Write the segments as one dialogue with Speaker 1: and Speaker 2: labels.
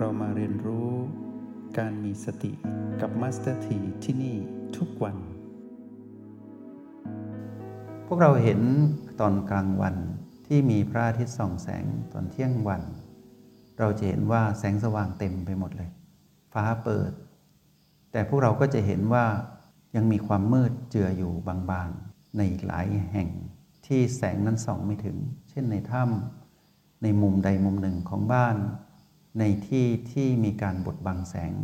Speaker 1: เรามาเรียนรู้การมีสติกับมาสเตอร์ทีที่นี่ทุกวัน
Speaker 2: พวกเราเห็นตอนกลางวันที่มีพระอาทิตย์ส่องแสงตอนเที่ยงวัน เราจะเห็นว่าแสงสว่างเต็มไปหมดเลย ฟ้าเปิด แต่พวกเราก็จะเห็นว่ายังมีความมืดเจืออยู่บางๆ ในหลายแห่งที่แสงนั้นส่องไม่ถึง เช่นในถ้ำในมุมใดมุมหนึ่งของบ้าน ในที่ที่มีการบดบังแสง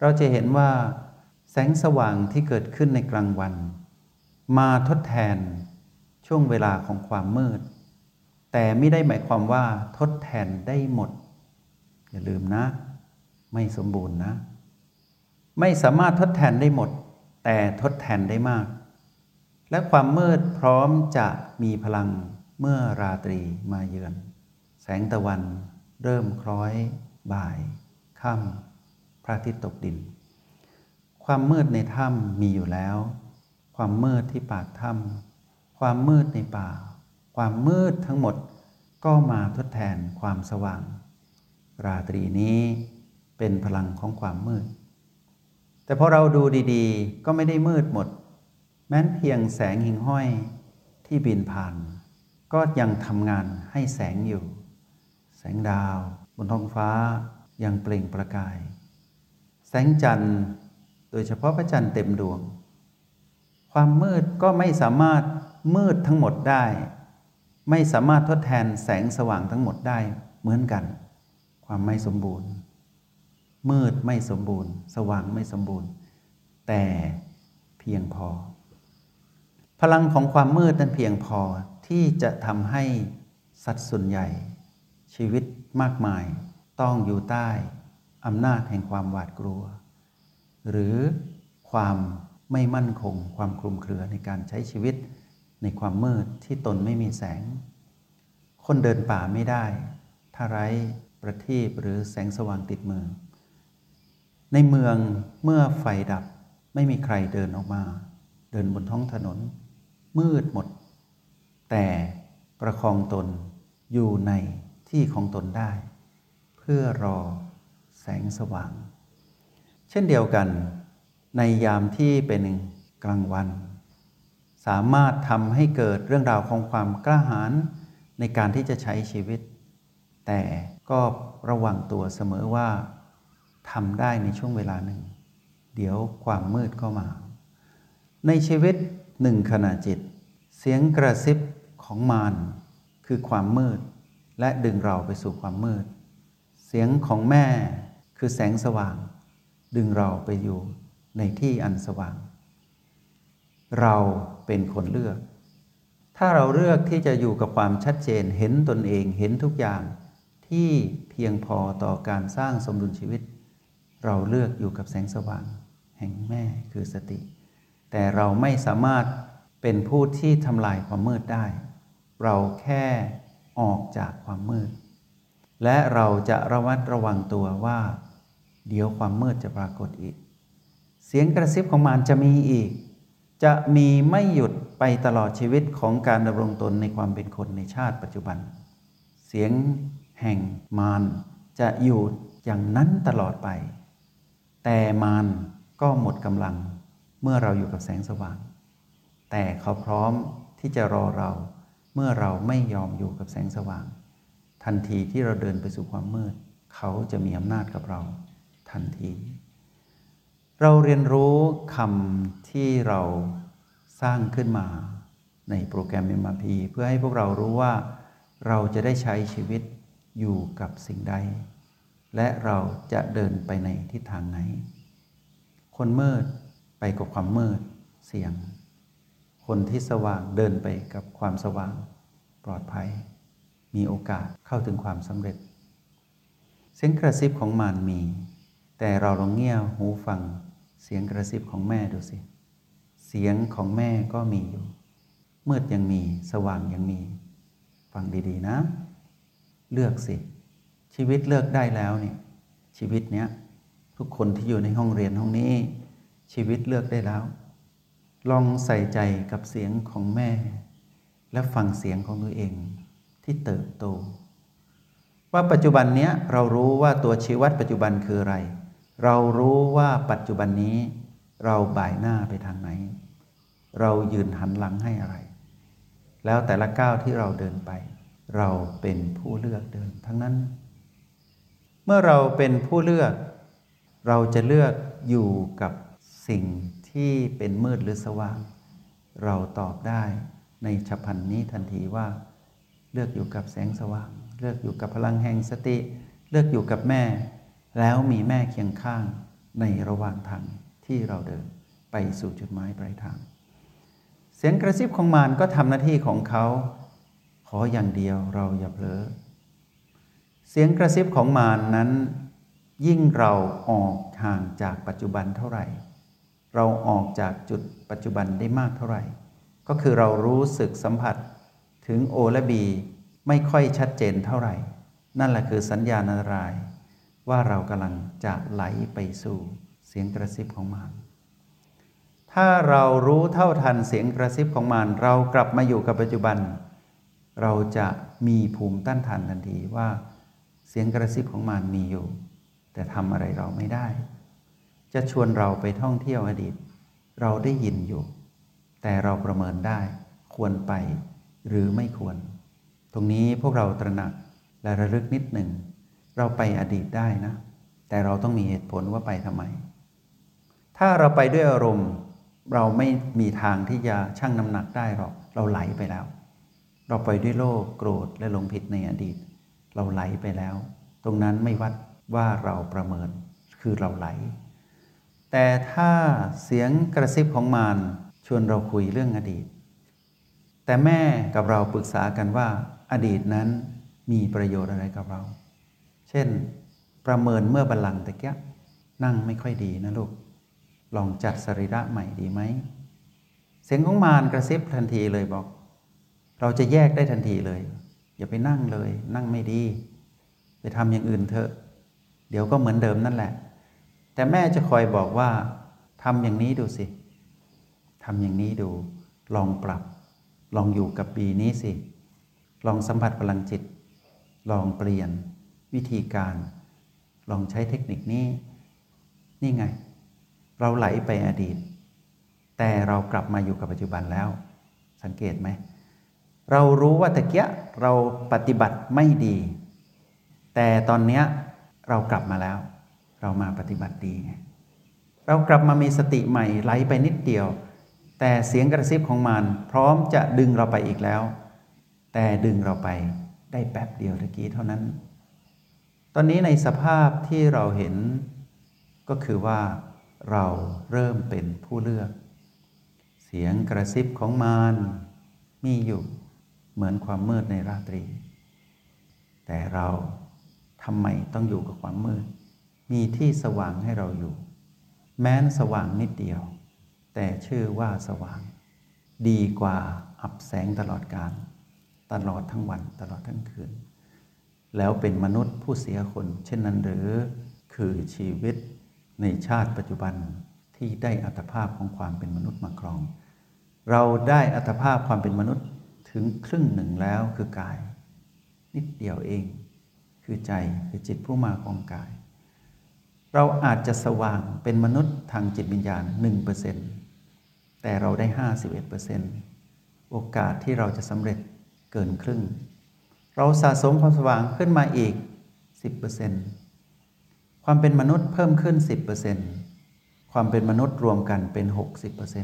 Speaker 2: เราจะเห็นว่า แสงสว่างที่เกิดขึ้นในกลางวัน มาทดแทนช่วงเวลาของความมืด แต่ไม่ได้หมายความว่าทดแทนได้หมด อย่าลืมนะ ไม่สมบูรณ์นะ ไม่สามารถทดแทนได้หมด แต่ทดแทนได้มาก และความมืดพร้อมจะมีพลังเมื่อราตรีมาเยือน แสงตะวัน เริ่มคล้อยบ่ายค่ำพระอาทิตย์ตกดิน ความมืดในถ้ำมีอยู่แล้ว ความมืดที่ปากถ้ำความมืดในป่า ความมืดทั้งหมดก็มาทดแทนความสว่าง ราตรีนี้เป็นพลังของความมืด แต่พอเราดูดีๆ ก็ไม่ได้มืดหมด แม้นเพียงแสงหิ่งห้อยที่บินผ่าน ก็ยังทำงานให้แสงอยู่ สงดาว บนท้องฟ้ายังเปล่งประกาย แสงจันทร์โดยเฉพาะพระจันทร์เต็มดวง ความมืดก็ไม่สามารถมืดทั้งหมดได้ ไม่สามารถทดแทนแสงสว่างทั้งหมดได้เหมือนกัน ความไม่สมบูรณ์ มืดไม่สมบูรณ์ สว่างไม่สมบูรณ์ แต่เพียงพอ พลังของความมืดนั้นเพียงพอที่จะทำให้สัตว์ส่วนใหญ่ ชีวิตมากมาย ต้องอยู่ใต้อำนาจแห่งความหวาดกลัว หรือความไม่มั่นคง ความคลุมเครือในการใช้ชีวิตในความมืดที่ตนไม่มีแสง คนเดินป่าไม่ได้ ถ้าไร้ประทีปหรือแสงสว่างติดมือ ในเมืองเมื่อไฟดับไม่มีใครเดินออกมา เดินบนท้องถนน มืดหมด แต่ประคองตนอยู่ใน ที่ของตนได้ เพื่อรอแสงสว่าง เช่นเดียวกัน ในยามที่เป็นกลางวัน สามารถทำให้เกิดเรื่องราวของความกล้าหาญในการที่จะใช้ชีวิต แต่ก็ระวังตัวเสมอว่าทำได้ในช่วงเวลาหนึ่ง เดี๋ยวความมืดก็มา ในชีวิตหนึ่งขณะจิต เสียงกระซิบของมารคือความมืด และดึงเราไปสู่ความมืด เสียงของแม่คือแสงสว่าง ดึงเราไปอยู่ในที่อันสว่าง เราเป็นคนเลือก ถ้าเราเลือกที่จะอยู่กับความชัดเจนเห็นตนเองเห็นทุกอย่างที่เพียงพอต่อการสร้างสมดุลชีวิต เราเลือกอยู่กับแสงสว่าง แห่งแม่คือสติ แต่เราไม่สามารถเป็นผู้ที่ทำลายความมืดได้ เราแค่ ออกจากความมืด และเราจะระมัดระวังตัวว่า เดี๋ยวความมืดจะปรากฏอีก เสียงกระซิบของมารจะมีอีก จะมีไม่หยุดไปตลอดชีวิตของการดำรงตนในความเป็นคนในชาติปัจจุบัน เสียงแห่งมารจะอยู่อย่างนั้นตลอดไป แต่มารก็หมดกำลังเมื่อเราอยู่กับแสงสว่าง แต่เขาพร้อมที่จะรอเรา เมื่อเราไม่ยอมอยู่กับแสงสว่าง ทันทีที่เราเดินไปสู่ความมืด เขาจะมีอำนาจกับเราทันที เราเรียนรู้คำที่เราสร้างขึ้นมาในโปรแกรม MRP เพื่อให้พวกเรารู้ว่าเราจะได้ใช้ชีวิตอยู่กับสิ่งใด และเราจะเดินไปในทิศทางไหน คนมืดไปกับความมืดเสี่ยง คนที่สว่างเดินไปกับความสว่างปลอดภัย มีโอกาสเข้าถึงความสำเร็จ เสียงกระซิบของมารมี แต่เราลองเงี่ยหูฟัง เสียงกระซิบของแม่ดูสิ เสียงของแม่ก็มีอยู่มืดยังมีสว่างยังมี ฟังดีๆนะ เลือกสิ ชีวิตเลือกได้แล้วเนี่ยชีวิตเนี้ยทุกคนที่อยู่ในห้องเรียนห้องนี้ ชีวิตเลือกได้แล้ว ลองใส่ใจกับเสียงของแม่ และฟังเสียงของตัวเองที่เติบโต ว่าปัจจุบันเนี้ยเรารู้ว่าตัวชีวัดปัจจุบันคืออะไร เรารู้ว่าปัจจุบันนี้ เราบ่ายหน้าไปทางไหน เรายืนหันหลังให้อะไร แล้วแต่ละก้าวที่เราเดินไป เราเป็นผู้เลือกเดินทั้งนั้น เมื่อเราเป็นผู้เลือก เราจะเลือกอยู่กับสิ่ง ที่เป็นมืดหรือสว่าง เราตอบได้ในฉับพลันนี้ทันทีว่า เลือกอยู่กับแสงสว่าง เลือกอยู่กับพลังแห่งสติ เลือกอยู่กับแม่ แล้วมีแม่เคียงข้างในระหว่างทางที่เราเดินไปสู่จุดหมายปลายทาง เสียงกระซิบของมารก็ทำหน้าที่ของเขา ขออย่างเดียวเราอย่าเผลอเสียงกระซิบของมารนนั้น ยิ่งเราออกห่างจากปัจจุบันเท่าไหร่ เราออกจากจุดปัจจุบันได้มากเท่าไหร่ ก็คือเรารู้สึกสัมผัสถึงโอและบีไม่ค่อยชัดเจนเท่าไหร่ นั่นแหละคือสัญญาณอันตราย ว่าเรากำลังจะไหลไปสู่เสียงกระซิบของมารถ้าเรารู้เท่าทันเสียงกระซิบของมารเรากลับมาอยู่กับปัจจุบัน เราจะมีภูมิต้านทานทันทีว่า เสียงกระซิบของมารมีอยู่ แต่ทำอะไรเราไม่ได้ จะชวนเราไปท่องเที่ยวอดีต เราได้ยินอยู่ แต่เราประเมินได้ควรไปหรือไม่ควร ตรงนี้พวกเราตระหนักและระลึกนิดหนึ่ง เราไปอดีตได้นะ แต่เราต้องมีเหตุผลว่าไปทำไม ถ้าเราไปด้วยอารมณ์ เราไม่มีทางที่จะชั่งน้ำหนักได้หรอกเราไหลไปแล้ว เราไปด้วยโลภโกรธและหลงผิดในอดีต เราไหลไปแล้ว ตรงนั้นไม่วัดว่าเราประเมินคือเราไหล แต่ถ้าเสียงกระซิบของมารชวนเราคุยเรื่องอดีต แต่แม่กับเราปรึกษากันว่า อดีตนั้นมีประโยชน์อะไรกับเรา เช่น ประเมินเมื่อบัลลังตะเกียนั่งไม่ค่อยดีนะลูก ลองจัดสรีระใหม่ดีไหม เสียงของมารกระซิบทันทีเลยบอก เราจะแยกได้ทันทีเลย อย่าไปนั่งเลย นั่งไม่ดี ไปทำอย่างอื่นเถอะ เดี๋ยวก็เหมือนเดิมนั่นแหละ แต่แม่จะคอยบอกว่าทำอย่างนี้ดูสิทำอย่างนี้ดู ลองปรับ ลองอยู่กับปีนี้สิ ลองสัมผัสพลังจิต ลองเปลี่ยนวิธีการ ลองใช้เทคนิคนี้ นี่ไง เราไหลไปอดีต แต่เรากลับมาอยู่กับปัจจุบันแล้ว สังเกตไหม เรารู้ว่าตะเกียเราปฏิบัติไม่ดี แต่ตอนเนี้ยเรากลับมาแล้ว เรามาปฏิบัติดีไงเรากลับมามีสติใหม่ไหลไปนิดเดียว แต่เสียงกระซิบของมัน พร้อมจะดึงเราไปอีกแล้ว แต่ดึงเราไปได้แป๊บเดียวตะกี้เท่านั้น ตอนนี้ในสภาพที่เราเห็นก็คือว่าเราเริ่มเป็นผู้เลือก เสียงกระซิบของมารมีอยู่เหมือนความมืดในราตรี แต่เราทำไมต้องอยู่กับความมืด มีที่สว่างให้เราอยู่ แม้นสว่างนิดเดียว แต่ชื่อว่าสว่าง ดีกว่าอับแสงตลอดการ ตลอดทั้งวันตลอดทั้งคืน แล้วเป็นมนุษย์ผู้เสียคน เช่นนั้นหรือคือชีวิตในชาติปัจจุบันที่ได้อัตภาพของความเป็นมนุษย์มาครอง เราได้อัตภาพความเป็นมนุษย์ถึงครึ่งหนึ่งแล้วคือกาย นิดเดียวเอง คือใจคือจิตผู้มาของกาย เราอาจจะสว่างเป็นมนุษย์ทางจิตวิญญาณ 1%แต่เราได้ 51%โอกาสที่เราจะสำเร็จเกินครึ่ง เราสะสมความสว่างขึ้นมาอีก 10%ความเป็นมนุษย์เพิ่มขึ้น 10%ความเป็นมนุษย์รวมกันเป็น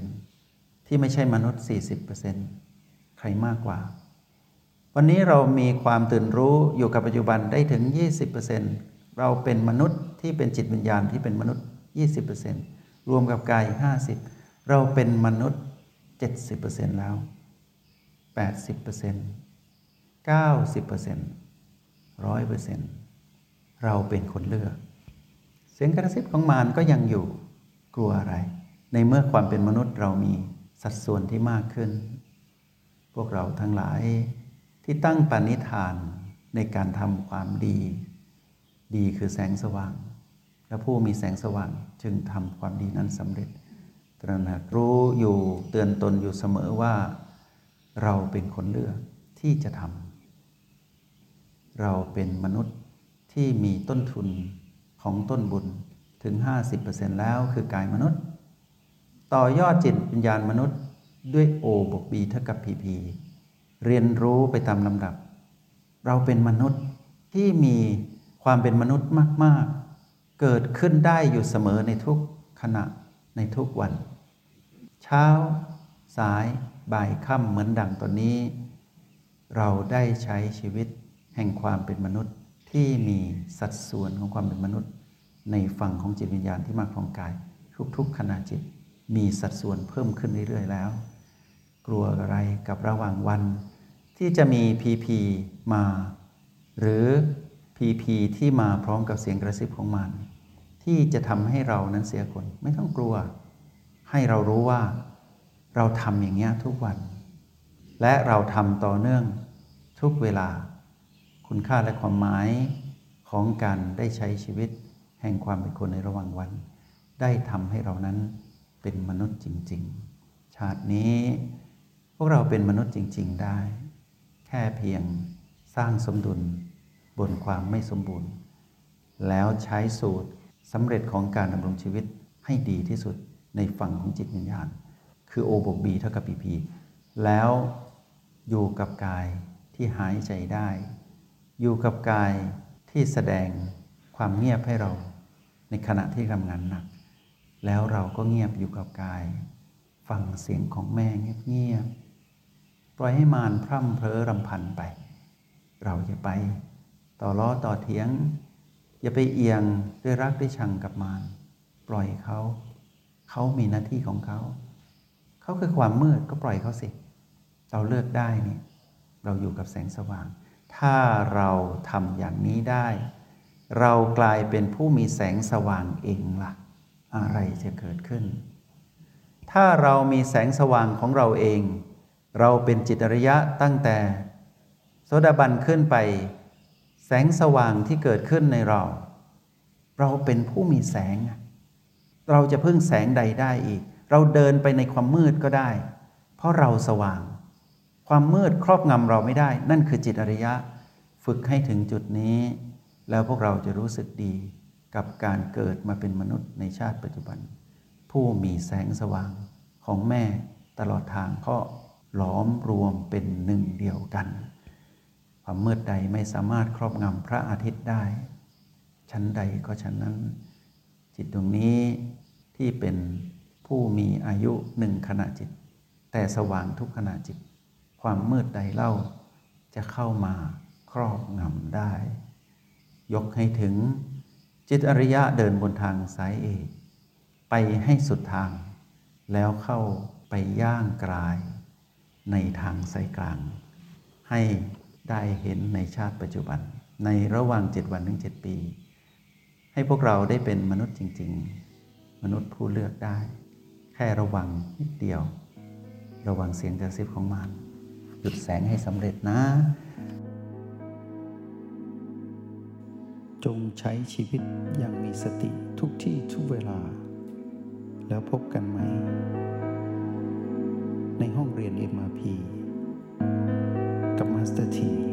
Speaker 2: 60%ที่ไม่ใช่มนุษย์ 40%ใครมากกว่า วันนี้เรามีความตื่นรู้อยู่กับปัจจุบันได้ถึง 20% เราเป็นมนุษย์ที่เป็นจิตวิญญาณที่เป็นมนุษย์ 20%รวมกับกาย 50 เราเป็นมนุษย์ 70%แล้ว 80% 90% 100%เราเป็นคนเลือก เสียงกระซิบของมารก็ยังอยู่กลัวอะไร ในเมื่อความเป็นมนุษย์เรามีสัดส่วนที่มากขึ้น พวกเราทั้งหลายที่ตั้งปณิธานในการทำความดี ดีคือแสงสว่าง และผู้มีแสงสว่างจึงทำความดีนั้นสำเร็จ ตระหนักรู้อยู่เตือนตนอยู่เสมอว่า เราเป็นคนเลือกที่จะทำเราเป็นมนุษย์ที่มีต้นทุนของต้นบุญถึง 50%แล้วคือกายมนุษย์ ต่อยอดจิตวิญญาณมนุษย์ด้วย O บวก B เท่ากับ PP เรียนรู้ไปตามลำดับ เราเป็นมนุษย์ที่มี ความเป็นมนุษย์มาก ๆ เกิดขึ้นได้อยู่เสมอในทุกขณะในทุกวัน เช้า สายบ่ายค่ำเหมือนดังตอนนี้ เราได้ใช้ชีวิตแห่งความเป็นมนุษย์ที่มีสัดส่วนของความเป็นมนุษย์ ในฝั่งของจิตวิญญาณที่มาครองกาย ทุกๆขณะจิตมีสัดส่วนเพิ่มขึ้นเรื่อยๆแล้ว กลัวอะไรกับระหว่างวัน ที่จะมีพีพีมา หรือ พีพีที่มาพร้อมกับเสียงกระซิบของมัน ที่จะทำให้เรานั้นเสียคนไม่ต้องกลัว ให้เรารู้ว่าเราทำอย่างเงี้ยทุกวัน และเราทำต่อเนื่องทุกเวลา คุณค่าและความหมายของการได้ใช้ชีวิตแห่งความเป็นคนในระหว่างวัน ได้ทำให้เรานั้นเป็นมนุษย์จริง ๆ ชาตินี้พวกเราเป็นมนุษย์จริง ๆ ได้ แค่เพียงสร้างสมดุล บนความไม่สมบูรณ์ แล้วใช้สูตรสำเร็จของการดำรงชีวิตให้ดีที่สุดในฝั่งของจิตวิญญาณ คือ O บวก B เท่ากับ PP แล้วอยู่กับกายที่หายใจได้ อยู่กับกายที่แสดงความเงียบให้เรา ในขณะที่ทำงานหนัก แล้วเราก็เงียบอยู่กับกาย ฟังเสียงของแม่เงียบๆปล่อยให้มารพร่ำเพลอรำพันไป เราอย่าไป ต่อล้อต่อเถียง อย่าไปเอียงด้วยรักด้วยชังกับมารปล่อยเขา เขามีหน้าที่ของเขา เขาคือความมืดก็ปล่อยเขาสิ เราเลือกได้นี่เราอยู่กับแสงสว่าง ถ้าเราทำอย่างนี้ได้ เรากลายเป็นผู้มีแสงสว่างเองละ่ะ อะไรจะเกิดขึ้น ถ้าเรามีแสงสว่างของเราเอง เราเป็นจิตระยะตั้งแต่โสดาบันขึ้นไป แสงสว่างที่เกิดขึ้นในเรา เราเป็นผู้มีแสง เราจะพึ่งแสงใดได้อีก เราเดินไปในความมืดก็ได้ เพราะเราสว่าง ความมืดครอบงำเราไม่ได้ นั่นคือจิตอริยะ ฝึกให้ถึงจุดนี้ แล้วพวกเราจะรู้สึกดีกับการเกิดมาเป็นมนุษย์ในชาติปัจจุบัน ผู้มีแสงสว่างของแม่ตลอดทางเพราะหลอมรวมเป็นหนึ่งเดียวกัน ความมืดใดไม่สามารถครอบงำพระอาทิตย์ได้ ชั้นใดก็ชั้นนั้น จิตดวงนี้ที่เป็นผู้มีอายุหนึ่งขณะจิต แต่สว่างทุกขณะจิต ความมืดใดเล่าจะเข้ามาครอบงำได้ ยกให้ถึงจิตอริยะเดินบนทางสายเอกไปให้สุดทาง แล้วเข้าไปย่างกลาย ในทางสายกลาง ให้ ได้เห็นในชาติปัจจุบัน ในระหว่างเจ็ดวันถึงเจ็ดปี ให้พวกเราได้เป็นมนุษย์จริง ๆ มนุษย์ผู้เลือกได้ แค่ระวังนิดเดียว ระวังเสียงกระซิบของมันหยุดแสงให้สำเร็จนะ
Speaker 1: จงใช้ชีวิตอย่างมีสติทุกที่ทุกเวลา แล้วพบกันใหม่ ในห้องเรียน MRP กับมาสเตอร์ที